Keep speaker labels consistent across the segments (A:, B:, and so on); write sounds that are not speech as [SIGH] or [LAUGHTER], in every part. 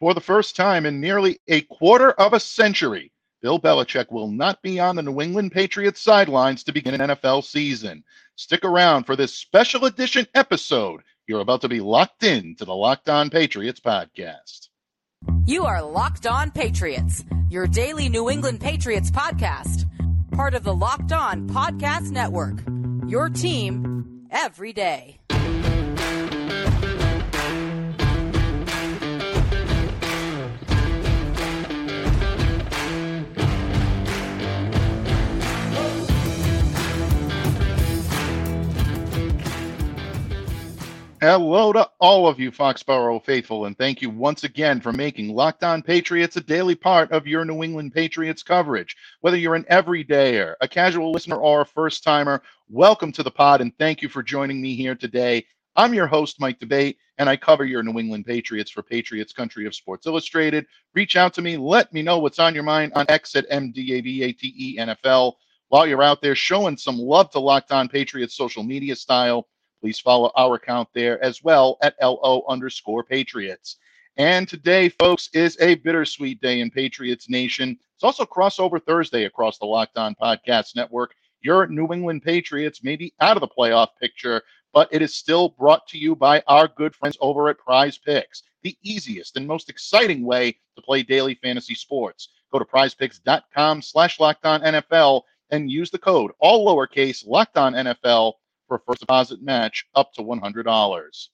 A: For the first time in nearly a quarter of a century, Bill Belichick will not be on the New England Patriots sidelines to begin an NFL season. Stick around for this special edition episode. You're about to be locked in to the Locked On Patriots podcast.
B: You are Locked On Patriots, your daily New England Patriots podcast, part of the Locked On Podcast Network. Your team every day.
A: Hello to all of you Foxborough faithful, and thank you once again for making Locked On Patriots a daily part of your New England Patriots coverage. Whether you're an everydayer, a casual listener, or a first timer, welcome to the pod, and thank you for joining me here today. I'm your host, Mike D'Abate, and I cover your New England Patriots for Patriots Country of Sports Illustrated. Reach out to me, let me know what's on your mind on X at MDABATE NFL. While you're out there showing some love to Locked On Patriots social media style, Please follow our account there as well at LO underscore Patriots. And today, folks, is a bittersweet day in Patriots Nation. It's also crossover Thursday across the Locked On Podcast Network. Your New England Patriots may be out of the playoff picture, but it is still brought to you by our good friends over at Prize Picks, the easiest and most exciting way to play daily fantasy sports. Go to prizepicks.com slash locked NFL and use the code all lowercase locked NFL for first deposit match up to $100.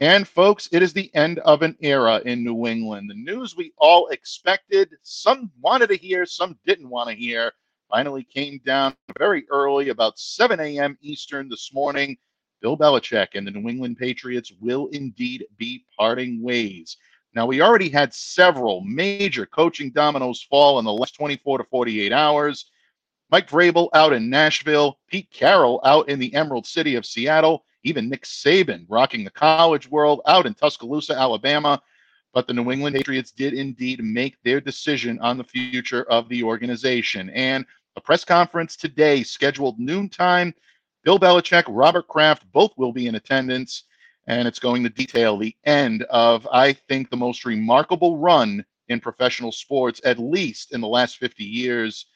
A: And folks, it is the end of an era in New England. The news we all expected, some wanted to hear, some didn't want to hear, finally came down very early, about 7 a.m. Eastern this morning. Bill Belichick and the New England Patriots will indeed be parting ways. Now, we already had several major coaching dominoes fall in the last 24 to 48 hours. Mike Vrabel out in Nashville, Pete Carroll out in the Emerald City of Seattle, even Nick Saban rocking the college world out in Tuscaloosa, Alabama. But the New England Patriots did indeed make their decision on the future of the organization. And a press conference today, scheduled noontime. Bill Belichick, Robert Kraft, both will be in attendance. And it's going to detail the end of, I think, the most remarkable run in professional sports, at least in the last 50 years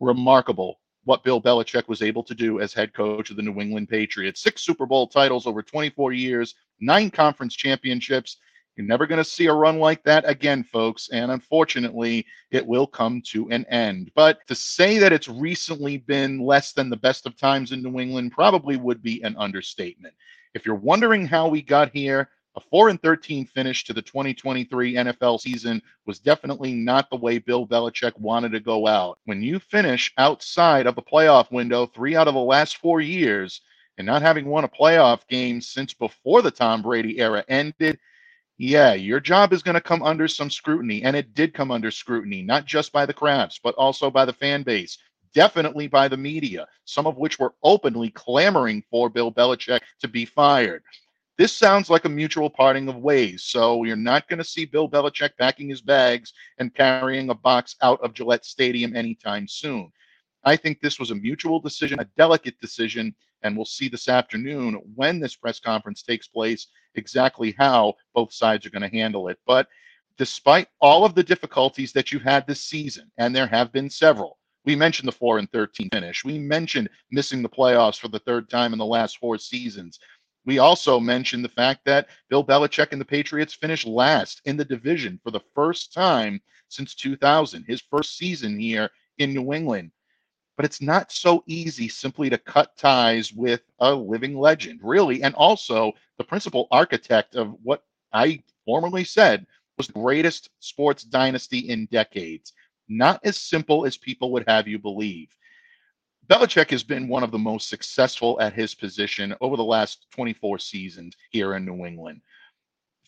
A: remarkable what Bill Belichick was able to do as head coach of the New England Patriots. Six Super Bowl titles over 24 years, nine conference championships. You're never going to see a run like that again, folks. And unfortunately, it will come to an end. But to say that it's recently been less than the best of times in New England probably would be an understatement. If you're wondering how we got here, a 4 and 13 finish to the 2023 NFL season was definitely not the way Bill Belichick wanted to go out. When you finish outside of the playoff window 3 out of the last 4 years and not having won a playoff game since before the Tom Brady era ended, yeah, your job is going to come under some scrutiny and it did come under scrutiny, not just by the Krafts, but also by the fan base definitely by the media, some of which were openly clamoring for Bill Belichick to be fired. This sounds like a mutual parting of ways. So you're not going to see Bill Belichick packing his bags and carrying a box out of Gillette Stadium anytime soon. I think this was a mutual decision, a delicate decision, and we'll see this afternoon when this press conference takes place exactly how both sides are going to handle it. But despite all of the difficulties that you've had this season, and there have been several, we mentioned the 4 and 13 finish. We mentioned missing the playoffs for the third time in the last four seasons. We also mentioned the fact that Bill Belichick and the Patriots finished last in the division for the first time since 2000, his first season here in New England. But it's not so easy simply to cut ties with a living legend, really, and also the principal architect of what I formerly said was the greatest sports dynasty in decades. Not as simple as people would have you believe. Belichick has been one of the most successful at his position over the last 24 seasons here in New England.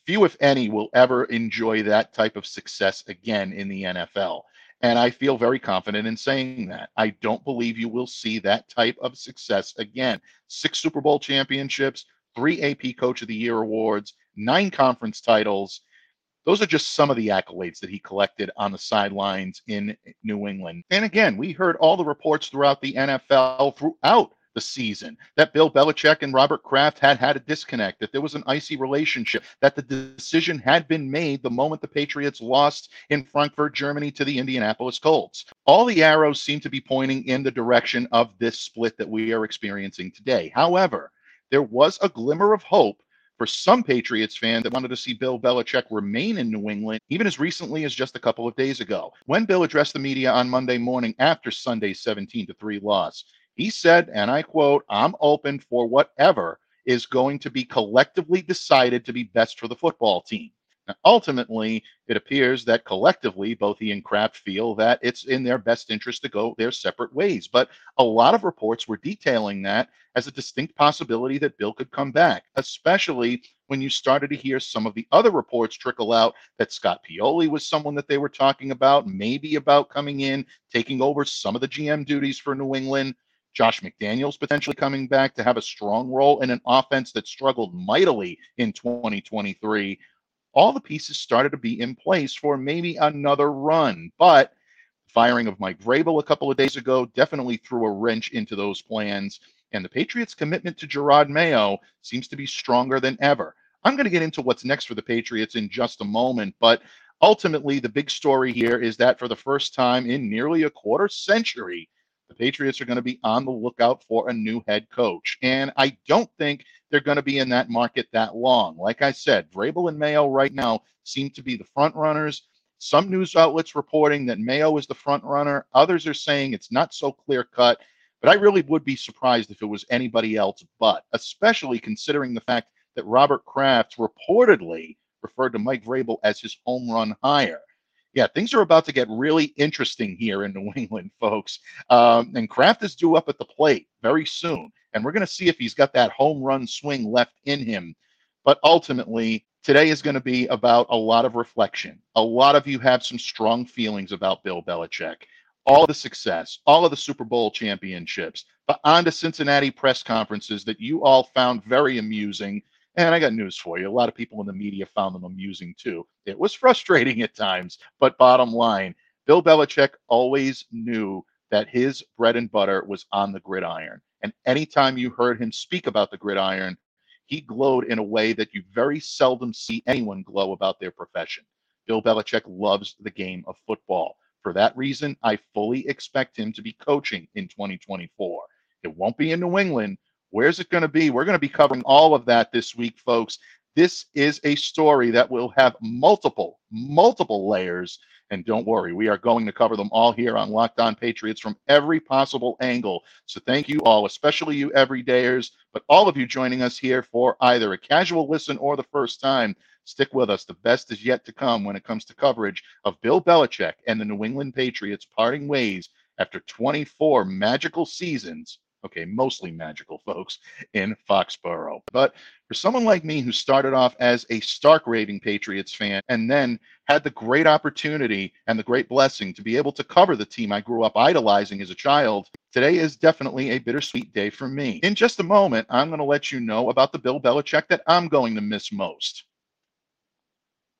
A: Few, if any, will ever enjoy that type of success again in the NFL. And I feel very confident in saying that. I don't believe you will see that type of success again. Six Super Bowl championships, three AP Coach of the Year awards, nine conference titles, those are just some of the accolades that he collected on the sidelines in New England. And again, we heard all the reports throughout the NFL, throughout the season, that Bill Belichick and Robert Kraft had had a disconnect, that there was an icy relationship, that the decision had been made the moment the Patriots lost in Frankfurt, Germany to the Indianapolis Colts. All the arrows seem to be pointing in the direction of this split that we are experiencing today. However, there was a glimmer of hope for some Patriots fans that wanted to see Bill Belichick remain in New England, even as recently as just a couple of days ago. When Bill addressed the media on Monday morning after Sunday's 17 to 3 loss, he said, and I quote, I'm open for whatever is going to be collectively decided to be best for the football team. Ultimately, it appears that collectively, both he and Kraft feel that it's in their best interest to go their separate ways. But a lot of reports were detailing that as a distinct possibility that Bill could come back, especially when you started to hear some of the other reports trickle out that Scott Pioli was someone that they were talking about, maybe about coming in, taking over some of the GM duties for New England. Josh McDaniels potentially coming back to have a strong role in an offense that struggled mightily in 2023 all the pieces started to be in place for maybe another run. But firing of Mike Vrabel a couple of days ago definitely threw a wrench into those plans. And the Patriots' commitment to Jerod Mayo seems to be stronger than ever. I'm going to get into what's next for the Patriots in just a moment, but ultimately, the big story here is that for the first time in nearly a quarter century, the Patriots are going to be on the lookout for a new head coach. And I don't think they're going to be in that market that long. Like I said, Vrabel and Mayo right now seem to be the front runners. Some news outlets reporting that Mayo is the front runner. Others are saying it's not so clear cut. But I really would be surprised if it was anybody else but, especially considering the fact that Robert Kraft reportedly referred to Mike Vrabel as his home run hire yeah, things are about to get really interesting here in New [LAUGHS] England, folks. Um, and Kraft is due up at the plate very soon. And we're going to see if he's got that home run swing left in him. But ultimately, today is going to be about a lot of reflection. A lot of you have some strong feelings about Bill Belichick. All the success, all of the Super Bowl championships, but on to Cincinnati press conferences that you all found very amusing and I got news for you. A lot of people in the media found them amusing too. It was frustrating [LAUGHS] at times, but bottom line, Bill Belichick always knew that his bread and butter was on the gridiron. And anytime you heard him speak about the gridiron, he glowed in a way that you very seldom see anyone glow about their profession. Bill Belichick loves the game of football. For that reason, I fully expect him to be coaching in 2024. It won't be in New England, Where's it going to be? We're going to be covering all of that this week, folks. This is a story that will have multiple, multiple layers. And don't worry, we are going to cover them all here on Locked On Patriots from every possible angle. So thank you all, especially you everydayers, but all of you joining us here for either a casual listen or the first time. Stick with us. The best is yet to come when it comes to coverage of Bill Belichick and the New England Patriots parting ways after 24 magical seasons Okay, mostly magical folks in Foxborough. But for someone like me who started off as a stark raving Patriots fan and then had the great opportunity and the great blessing to be able to cover the team I grew up idolizing as a child, today is definitely a bittersweet day for me. In just a moment, I'm going to let you know about the Bill Belichick that I'm going to miss most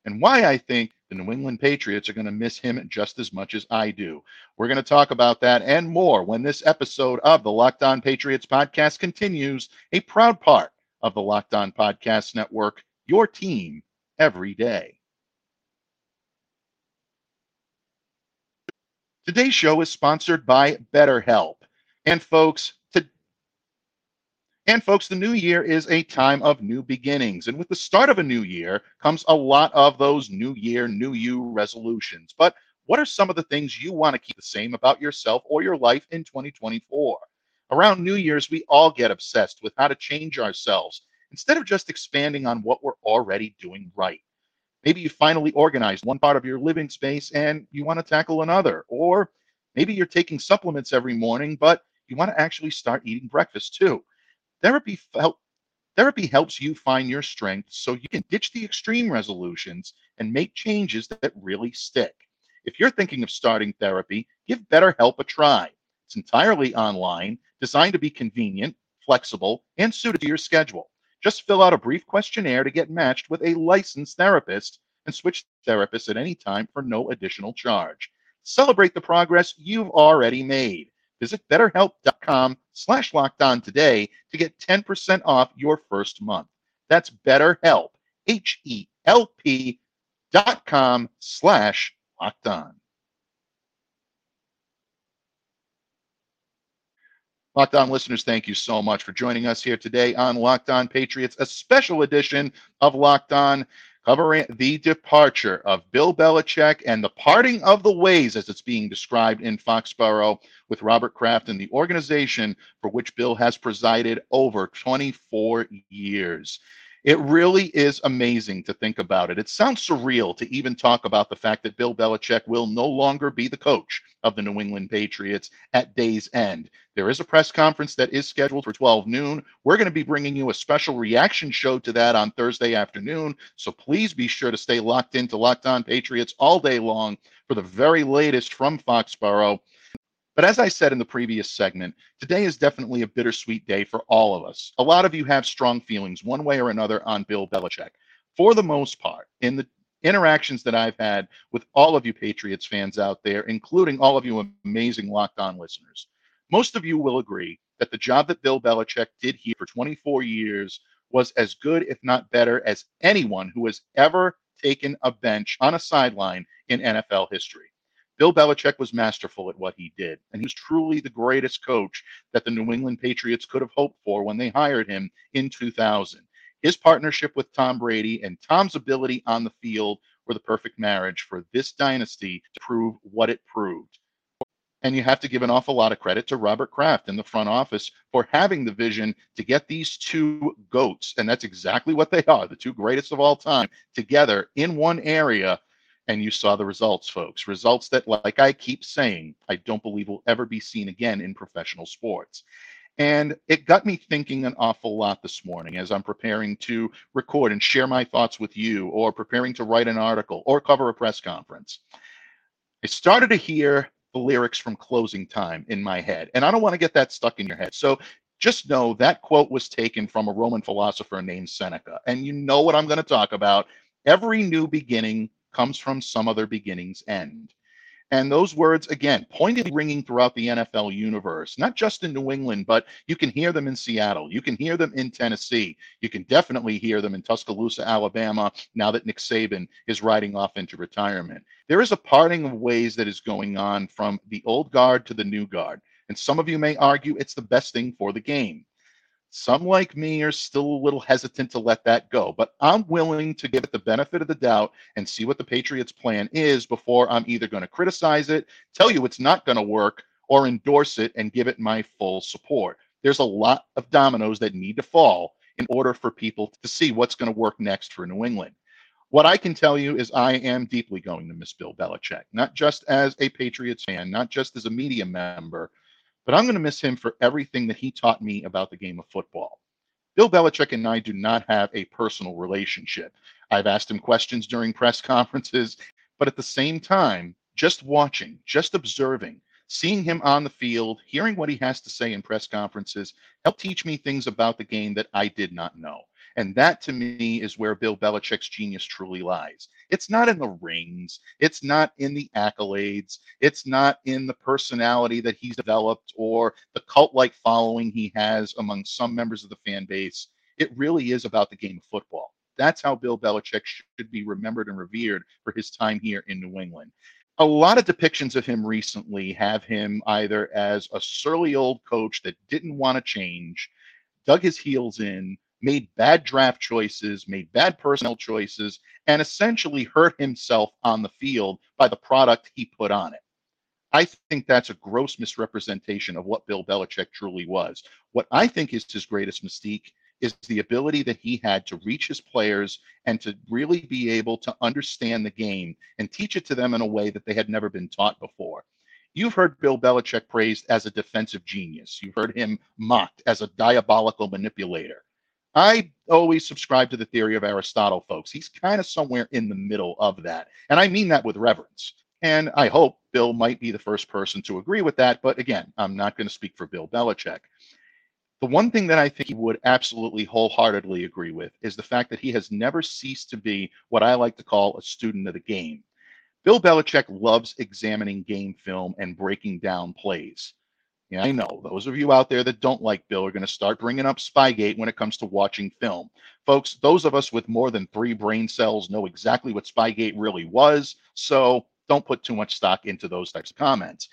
A: and why I think the New England Patriots are going to miss him just as much as I do. We're going to talk about that and more when this episode of the Locked On Patriots podcast continues, a proud part of the Locked On Podcast Network, your team every day. Today's show is sponsored by BetterHelp. And folks, and folks, the new year is a time of new beginnings. And with the start of a new year comes a lot of those new year, new you resolutions. But what are some of the things you want to keep the same about yourself or your life in 2024? Around New Year's, we all get obsessed with how to change ourselves instead of just expanding on what we're already doing right. Maybe you finally organized one part of your living space and you want to tackle another. Or maybe you're taking supplements every morning, but you want to actually start eating breakfast too. Therapy help, therapy helps you find your strength so you can ditch the extreme resolutions and make changes that really stick. If you're thinking of starting therapy, give BetterHelp a try. It's entirely online, designed to be convenient, flexible, and suited to your schedule. Just fill out a brief questionnaire to get matched with a licensed therapist and switch therapists at any time for no additional charge. Celebrate the progress you've already made. Visit betterhelp.com slash locked on today to get 10% off your first month. That's betterhelp, H-E-L-P dot com slash locked on. Locked On listeners, thank you so much for joining us here today on Locked On Patriots, a special edition of Locked On covering the departure of Bill Belichick and the parting of the ways, as it's being described in Foxborough, with Robert Kraft and the organization for which Bill has presided over 24 years. It really is amazing to think about it. It sounds surreal to even talk about the fact that Bill Belichick will no longer be the coach of the New England Patriots at day's end. There is a press conference that is scheduled for 12 noon. We're going to be bringing you a special reaction show to that on Thursday afternoon. So please be sure to stay locked into Locked On Patriots all day long for the very latest from Foxborough. But as I said in the previous segment, today is definitely a bittersweet day for all of us. A lot of you have strong feelings one way or another on Bill Belichick. For the most part, in the interactions that I've had with all of you Patriots fans out there, including all of you amazing locked on listeners, most of you will agree that the job that Bill Belichick did here for 24 years was as good, if not better, as anyone who has ever taken a bench on a sideline in NFL history. Bill Belichick was masterful at what he did, and he was truly the greatest coach that the New England Patriots could have hoped for when they hired him in 2000. His partnership with Tom Brady and Tom's ability on the field were the perfect marriage for this dynasty to prove what it proved. And you have to give an awful lot of credit to Robert Kraft in the front office for having the vision to get these two goats, and that's exactly what they are the two greatest of all time, together in one area and you saw the results, folks. Results that, like I keep saying, I don't believe will ever be seen again in professional sports. And it got me thinking an awful lot this morning as I'm preparing to record and share my thoughts with you, or preparing to write an article or cover a press conference. I started to hear the lyrics from Closing Time in my head, and I don't want to get that stuck in your head. So just know that quote was taken from a Roman philosopher named Seneca. And you know what I'm going to talk about. Every new beginning comes from some other beginning's end. And those words, again, pointedly ringing throughout the NFL universe, not just in New England, but you can hear them in Seattle. You can hear them in Tennessee. You can definitely hear them in Tuscaloosa, Alabama, now that Nick Saban is riding off into retirement. There is a parting of ways that is going on from the old guard to the new guard. And some of you may argue it's the best thing for the game. Some, like me, are still a little hesitant to let that go, but I'm willing to give it the benefit of the doubt and see what the Patriots' plan is before I'm either going to criticize it, tell you it's not going to work, or endorse it and give it my full support. There's a lot of dominoes that need to fall in order for people to see what's going to work next for New England. What I can tell you is I am deeply going to miss Bill Belichick, not just as a Patriots fan, not just as a media member, but I'm going to miss him for everything that he taught me about the game of football. Bill Belichick and I do not have a personal relationship. I've asked him questions during press conferences, but at the same time, just watching, just observing, seeing him on the field, hearing what he has to say in press conferences, helped teach me things about the game that I did not know. And that to me is where Bill Belichick's genius truly lies. It's not in the rings, it's not in the accolades, it's not in the personality that he's developed or the cult like following he has among some members of the fan base. It really is about the game of football. That's how Bill Belichick should be remembered and revered for his time here in New England. A lot of depictions of him recently have him either as a surly old coach that didn't want to change, dug his heels in, made bad draft choices, made bad personnel choices, and essentially hurt himself on the field by the product he put on it. I think that's a gross misrepresentation of what Bill Belichick truly was. What I think is his greatest mystique is the ability that he had to reach his players and to really be able to understand the game and teach it to them in a way that they had never been taught before. You've heard Bill Belichick praised as a defensive genius. You've heard him mocked as a diabolical manipulator. I always subscribe to the theory of Aristotle, folks. He's kind of somewhere in the middle of that. And I mean that with reverence. And I hope Bill might be the first person to agree with that. But again, I'm not going to speak for Bill Belichick. The one thing that I think he would absolutely wholeheartedly agree with is the fact that he has never ceased to be what I like to call a student of the game. Bill Belichick loves examining game film and breaking down plays Yeah, I know. Those of you out there that don't like Bill are going to start bringing up Spygate when it comes to watching film. Folks, those of us with more than three brain cells know exactly what Spygate really was, so don't put too much stock into those types of comments.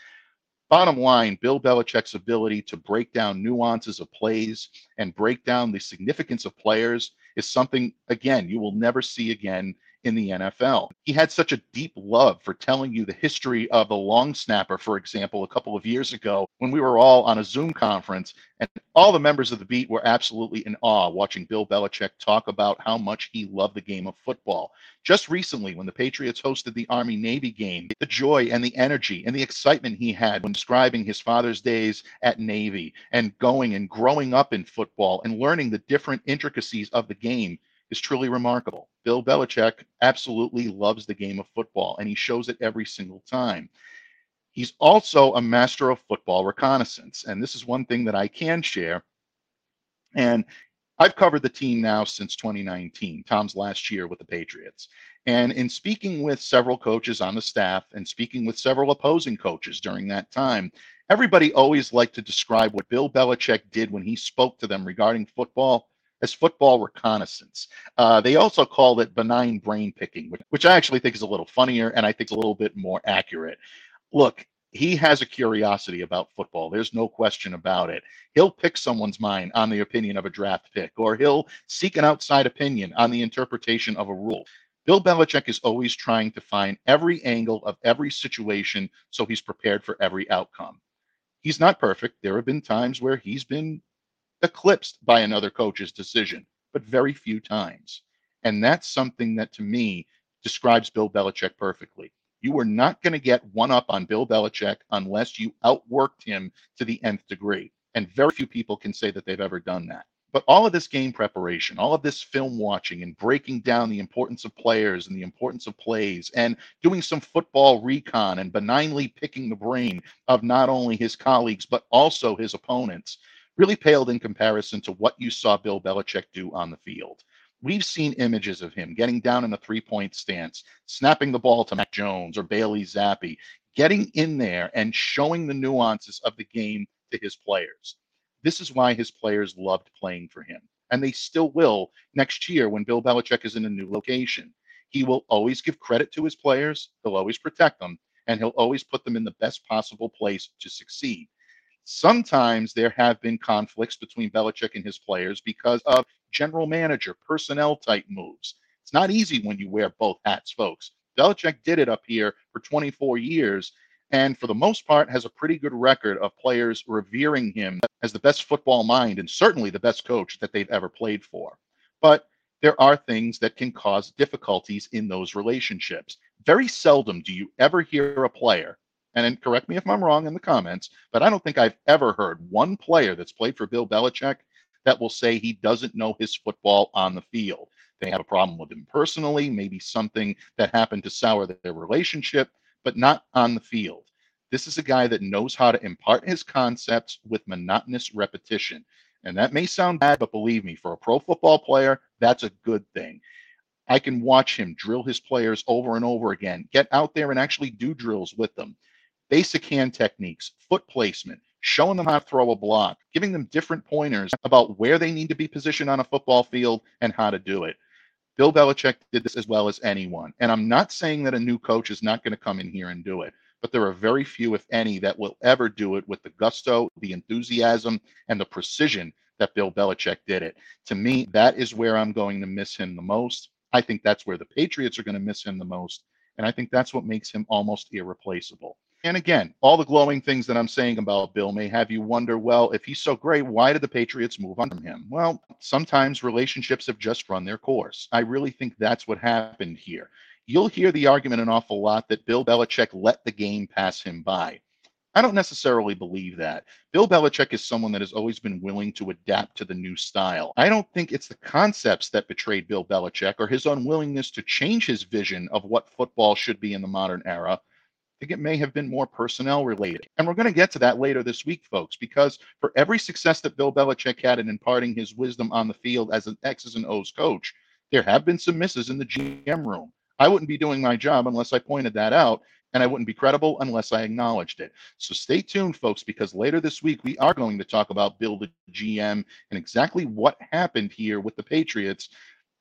A: Bottom line, Bill Belichick's ability to break down nuances of plays and break down the significance of players is something, again, you will never see again in the NFL. He had such a deep love for telling you the history of the long snapper, for example, a couple of years ago when we were all on a Zoom conference and all the members of the beat were absolutely in awe watching Bill Belichick talk about how much he loved the game of football. Just recently, when the Patriots hosted the Army Navy game, the joy and the energy and the excitement he had when describing his father's days at Navy and going and growing up in football and learning the different intricacies of the game is truly remarkable. Bill Belichick absolutely loves the game of football, and he shows it every single time. He's also a master of football reconnaissance, and this is one thing that I can share. And I've covered the team now since 2019, Tom's last year with the Patriots. And in speaking with several coaches on the staff and speaking with several opposing coaches during that time, everybody always liked to describe what Bill Belichick did when he spoke to them regarding football as football reconnaissance. Uh, they also called it benign brain picking, which, which I actually think is a little funnier and I think a little bit more accurate. Look, he has a curiosity about football. There's no question about it. He'll pick someone's mind on the opinion of a draft pick, or he'll seek an outside opinion on the interpretation of a rule. Bill Belichick is always trying to find every angle of every situation so he's prepared for every outcome. He's not perfect. There have been times where he's been eclipsed by another coach's decision, but very few times. And that's something that to me describes Bill Belichick perfectly. You are not going to get one up on Bill Belichick unless you outworked him to the nth degree. And very few people can say that they've ever done that. But all of this game preparation, all of this film watching and breaking down the importance of players and the importance of plays and doing some football recon and benignly picking the brain of not only his colleagues, but also his opponents really paled in comparison to what you saw Bill Belichick do on the field. We've seen images of him getting down in a three point stance, snapping the ball to Mac Jones or Bailey Zappe, getting in there and showing the nuances of the game to his players. This is why his players loved playing for him. And they still will next year when Bill Belichick is in a new location. He will always give credit to his players, he'll always protect them, and he'll always put them in the best possible place to succeed. Sometimes there have been conflicts between Belichick and his players because of general manager, personnel type moves. It's not easy when you wear both hats, folks. Belichick did it up here for 24 years, and for the most part has a pretty good record of players revering him as the best football mind and certainly the best coach that they've ever played for. But there are things that can cause difficulties in those relationships. Very seldom do you ever hear a player, and correct me if I'm wrong in the comments, but I don't think I've ever heard one player that's played for Bill Belichick that will say he doesn't know his football on the field. They have a problem with him personally, maybe something that happened to sour their relationship, but not on the field. This is a guy that knows how to impart his concepts with monotonous repetition. And that may sound bad, but believe me, for a pro football player, that's a good thing. I can watch him drill his players over and over again, get out there and actually do drills with them. Basic hand techniques, foot placement, showing them how to throw a block, giving them different pointers about where they need to be positioned on a football field and how to do it. Bill Belichick did this as well as anyone. And I'm not saying that a new coach is not going to come in here and do it, but there are very few, if any, that will ever do it with the gusto, the enthusiasm, and the precision that Bill Belichick did it. To me, that is where I'm going to miss him the most. I think that's where the Patriots are going to miss him the most. And I think that's what makes him almost irreplaceable. And again, all the glowing things that I'm saying about Bill may have you wonder well, if he's so great, why did the Patriots move on from him? Well, sometimes relationships have just run their course. I really think that's what happened here. You'll hear the argument an awful lot that Bill Belichick let the game pass him by. I don't necessarily believe that. Bill Belichick is someone that has always been willing to adapt to the new style. I don't think it's the concepts that betrayed Bill Belichick or his unwillingness to change his vision of what football should be in the modern era think it may have been more personnel related. And we're going to get to that later this week, folks, because for every success that Bill Belichick had in imparting his wisdom on the field as an X's and O's coach, there have been some misses in the GM room. I wouldn't be doing my job unless I pointed that out. and I wouldn't be credible unless I acknowledged it. So stay tuned, folks, because later this week we are going to talk about Bill the GM and exactly what happened here with the Patriots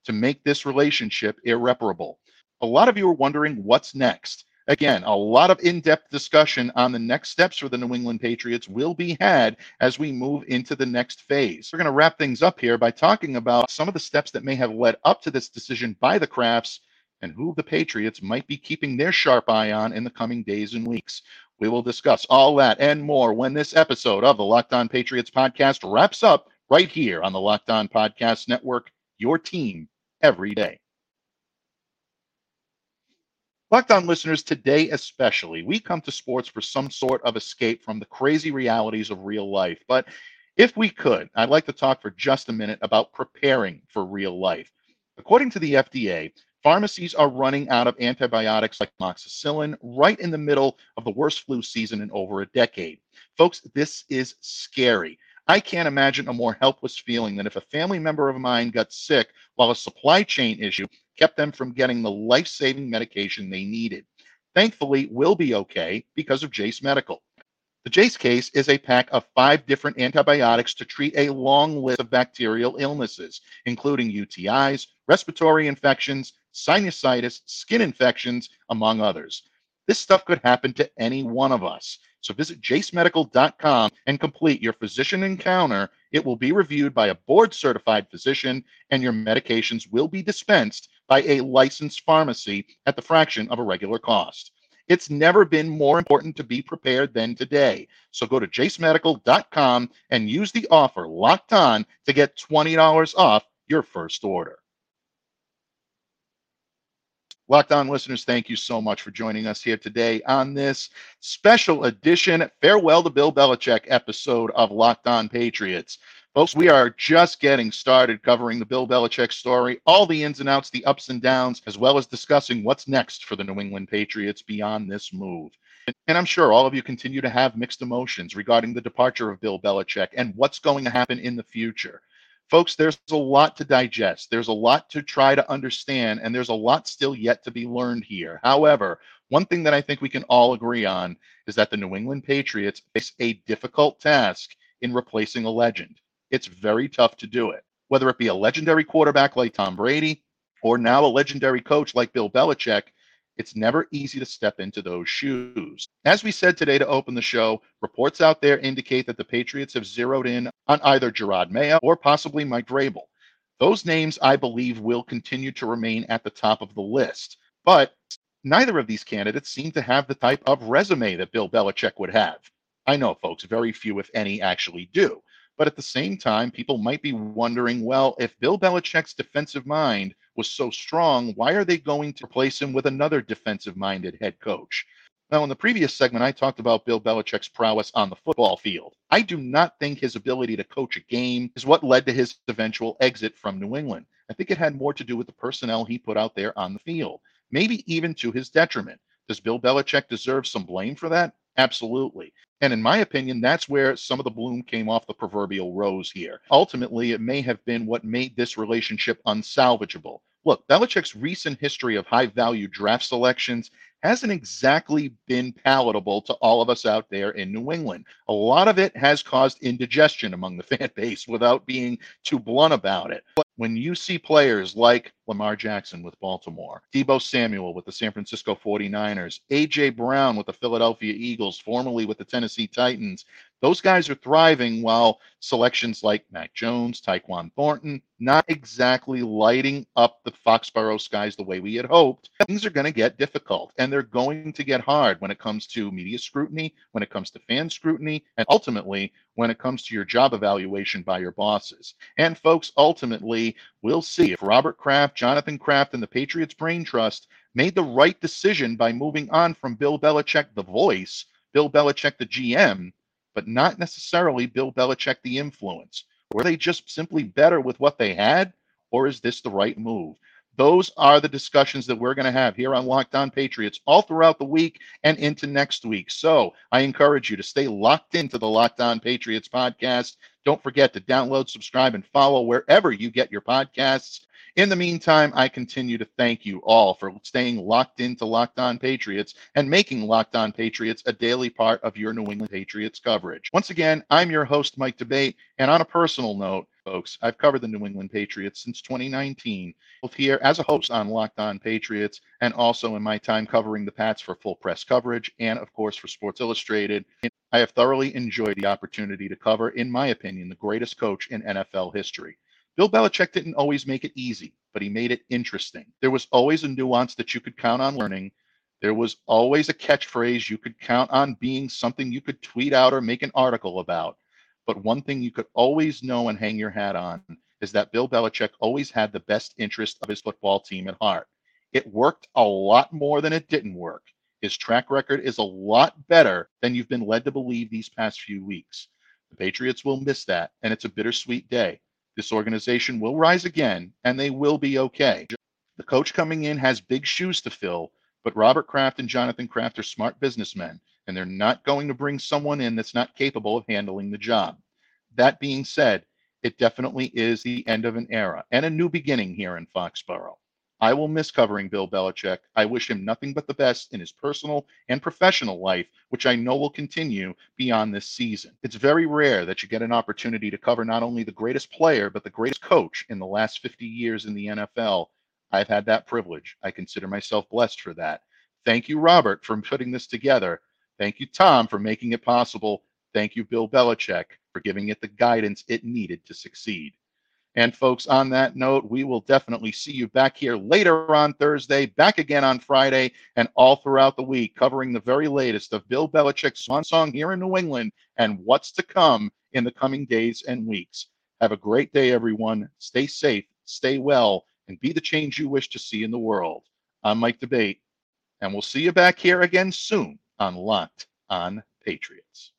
A: to make this relationship irreparable. A lot of you are wondering what's next. Again, a lot of in depth discussion on the next steps for the New England Patriots will be had as we move into the next phase. We're going to wrap things up here by talking about some of the steps that may have led up to this decision by the Krafts and who the Patriots might be keeping their sharp eye on in the coming days and weeks. We will discuss all that and more when this episode of the Locked On Patriots podcast wraps up right here on the Locked On Podcast Network, your team every day. Locked On listeners, today especially, we come to sports for some sort of escape from the crazy realities of real life. But if we could, I'd like to talk for just a minute about preparing for real life. According to the FDA, Pharmacies are running out of antibiotics like amoxicillin right in the middle of the worst flu season in over a decade. Folks, this is scary. I can't imagine a more helpless feeling than if a family member of mine got sick while a supply chain issue kept them from getting the life saving medication they needed. Thankfully, we'll be okay because of Jase Medical. The Jase case is a pack of five different antibiotics to treat a long list of bacterial illnesses, including UTIs, respiratory infections, sinusitis, skin infections, among others. This stuff could happen to any one of us. So visit jasemedical.com and complete your physician encounter. It will be reviewed by a board certified physician, and your medications will be dispensed by a licensed pharmacy at the fraction of a regular cost. It's never been more important to be prepared than today. So go to jasemedical.com and use the offer locked on to get $20 off your first order. Locked On listeners, thank you so much for joining us here today on this special edition Farewell to Bill Belichick episode of Locked On Patriots. Folks, we are just getting started covering the Bill Belichick story, all the ins and outs, the ups and downs, as well as discussing what's next for the New England Patriots beyond this move. And I'm sure all of you continue to have mixed emotions regarding the departure of Bill Belichick and what's going to happen in the future. Folks, there's a lot to digest. There's a lot to try to understand, and there's a lot still yet to be learned here. However, one thing that I think we can all agree on is that the New England Patriots face a difficult task in replacing a legend it's very tough to do it. Whether it be a legendary quarterback like Tom Brady or now a legendary coach like Bill Belichick, it's never easy to step into those shoes. As we said today to open the show, reports out there indicate that the Patriots have zeroed in on either Jerod Mayo or possibly Mike Vrabel. Those names, I believe, will continue to remain at the top of the list. But neither of these candidates seem to have the type of resume that Bill Belichick would have. I know, folks, very few, if any, actually do. But at the same time, people might be wondering well, if Bill Belichick's defensive mind was so strong, why are they going to replace him with another defensive minded head coach? Now, in the previous segment, I talked about Bill Belichick's prowess on the football field. I do not think his ability to coach a game is what led to his eventual exit from New England. I think it had more to do with the personnel he put out there on the field, maybe even to his detriment. Does Bill Belichick deserve some blame for that? Absolutely. And in my opinion, that's where some of the bloom came off the proverbial rose here. Ultimately, it may have been what made this relationship unsalvageable. Look, Belichick's recent history of high value draft selections hasn't exactly been palatable to all of us out there in New England. A lot of it has caused indigestion among the [LAUGHS] fan base without being too blunt about it. But when you see players like Lamar Jackson with Baltimore, Deebo Samuel with the San Francisco 49ers, A.J. Brown with the Philadelphia Eagles, formerly with the Tennessee Titans, those guys are thriving while selections like Mac Jones, Tyquan Thornton, not exactly lighting up the Foxborough skies the way we had hoped. Things are going to get difficult and they're going to get hard when it comes to media scrutiny, when it comes to fan scrutiny, and ultimately when it comes to your job evaluation by your bosses. And folks, ultimately, we'll see if Robert Kraft, Jonathan Kraft, and the Patriots Brain Trust made the right decision by moving on from Bill Belichick, the voice, Bill Belichick, the GM but not necessarily Bill Belichick the influence. Were they just simply better with what they had, or is this the right move? Those are the discussions that we're going to have here on Locked On Patriots all throughout the week and into next week. So I encourage you to stay locked into the Locked On Patriots podcast. Don't forget to download, subscribe, and follow wherever you get your podcasts. In the meantime, I continue to thank you all for staying locked into Locked On Patriots and making Locked On Patriots a daily part of your New England Patriots coverage. Once again, I'm your host, Mike D'Abate, and on a personal note, folks, I've covered the New England Patriots since 2019, both here as a host on Locked On Patriots and also in my time covering the Pats for full press coverage and, of course, for Sports Illustrated. I have thoroughly enjoyed the opportunity to cover, in my opinion, the greatest coach in NFL history. Bill Belichick didn't always make it easy, but he made it interesting. There was always a nuance that you could count on learning. There was always a catchphrase you could count on being something you could tweet out or make an article about. But one thing you could always know and hang your hat on is that Bill Belichick always had the best interest of his football team at heart. It worked a lot more than it didn't work. His track record is a lot better than you've been led to believe these past few weeks. The Patriots will miss that, and it's a bittersweet day. This organization will rise again and they will be okay. The coach coming in has big shoes to fill, but Robert Kraft and Jonathan Kraft are smart businessmen, and they're not going to bring someone in that's not capable of handling the job. That being said, it definitely is the end of an era and a new beginning here in Foxborough. I will miss covering Bill Belichick. I wish him nothing but the best in his personal and professional life, which I know will continue beyond this season. It's very rare that you get an opportunity to cover not only the greatest player, but the greatest coach in the last 50 years in the NFL. I've had that privilege. I consider myself blessed for that. Thank you, Robert, for putting this together. Thank you, Tom, for making it possible. Thank you, Bill Belichick, for giving it the guidance it needed to succeed. And folks, on that note, we will definitely see you back here later on Thursday, back again on Friday, and all throughout the week, covering the very latest of Bill Belichick's swan song here in New England and what's to come in the coming days and weeks. Have a great day, everyone. Stay safe, stay well, and be the change you wish to see in the world. I'm Mike D'Abate, and we'll see you back here again soon on Locked on Patriots.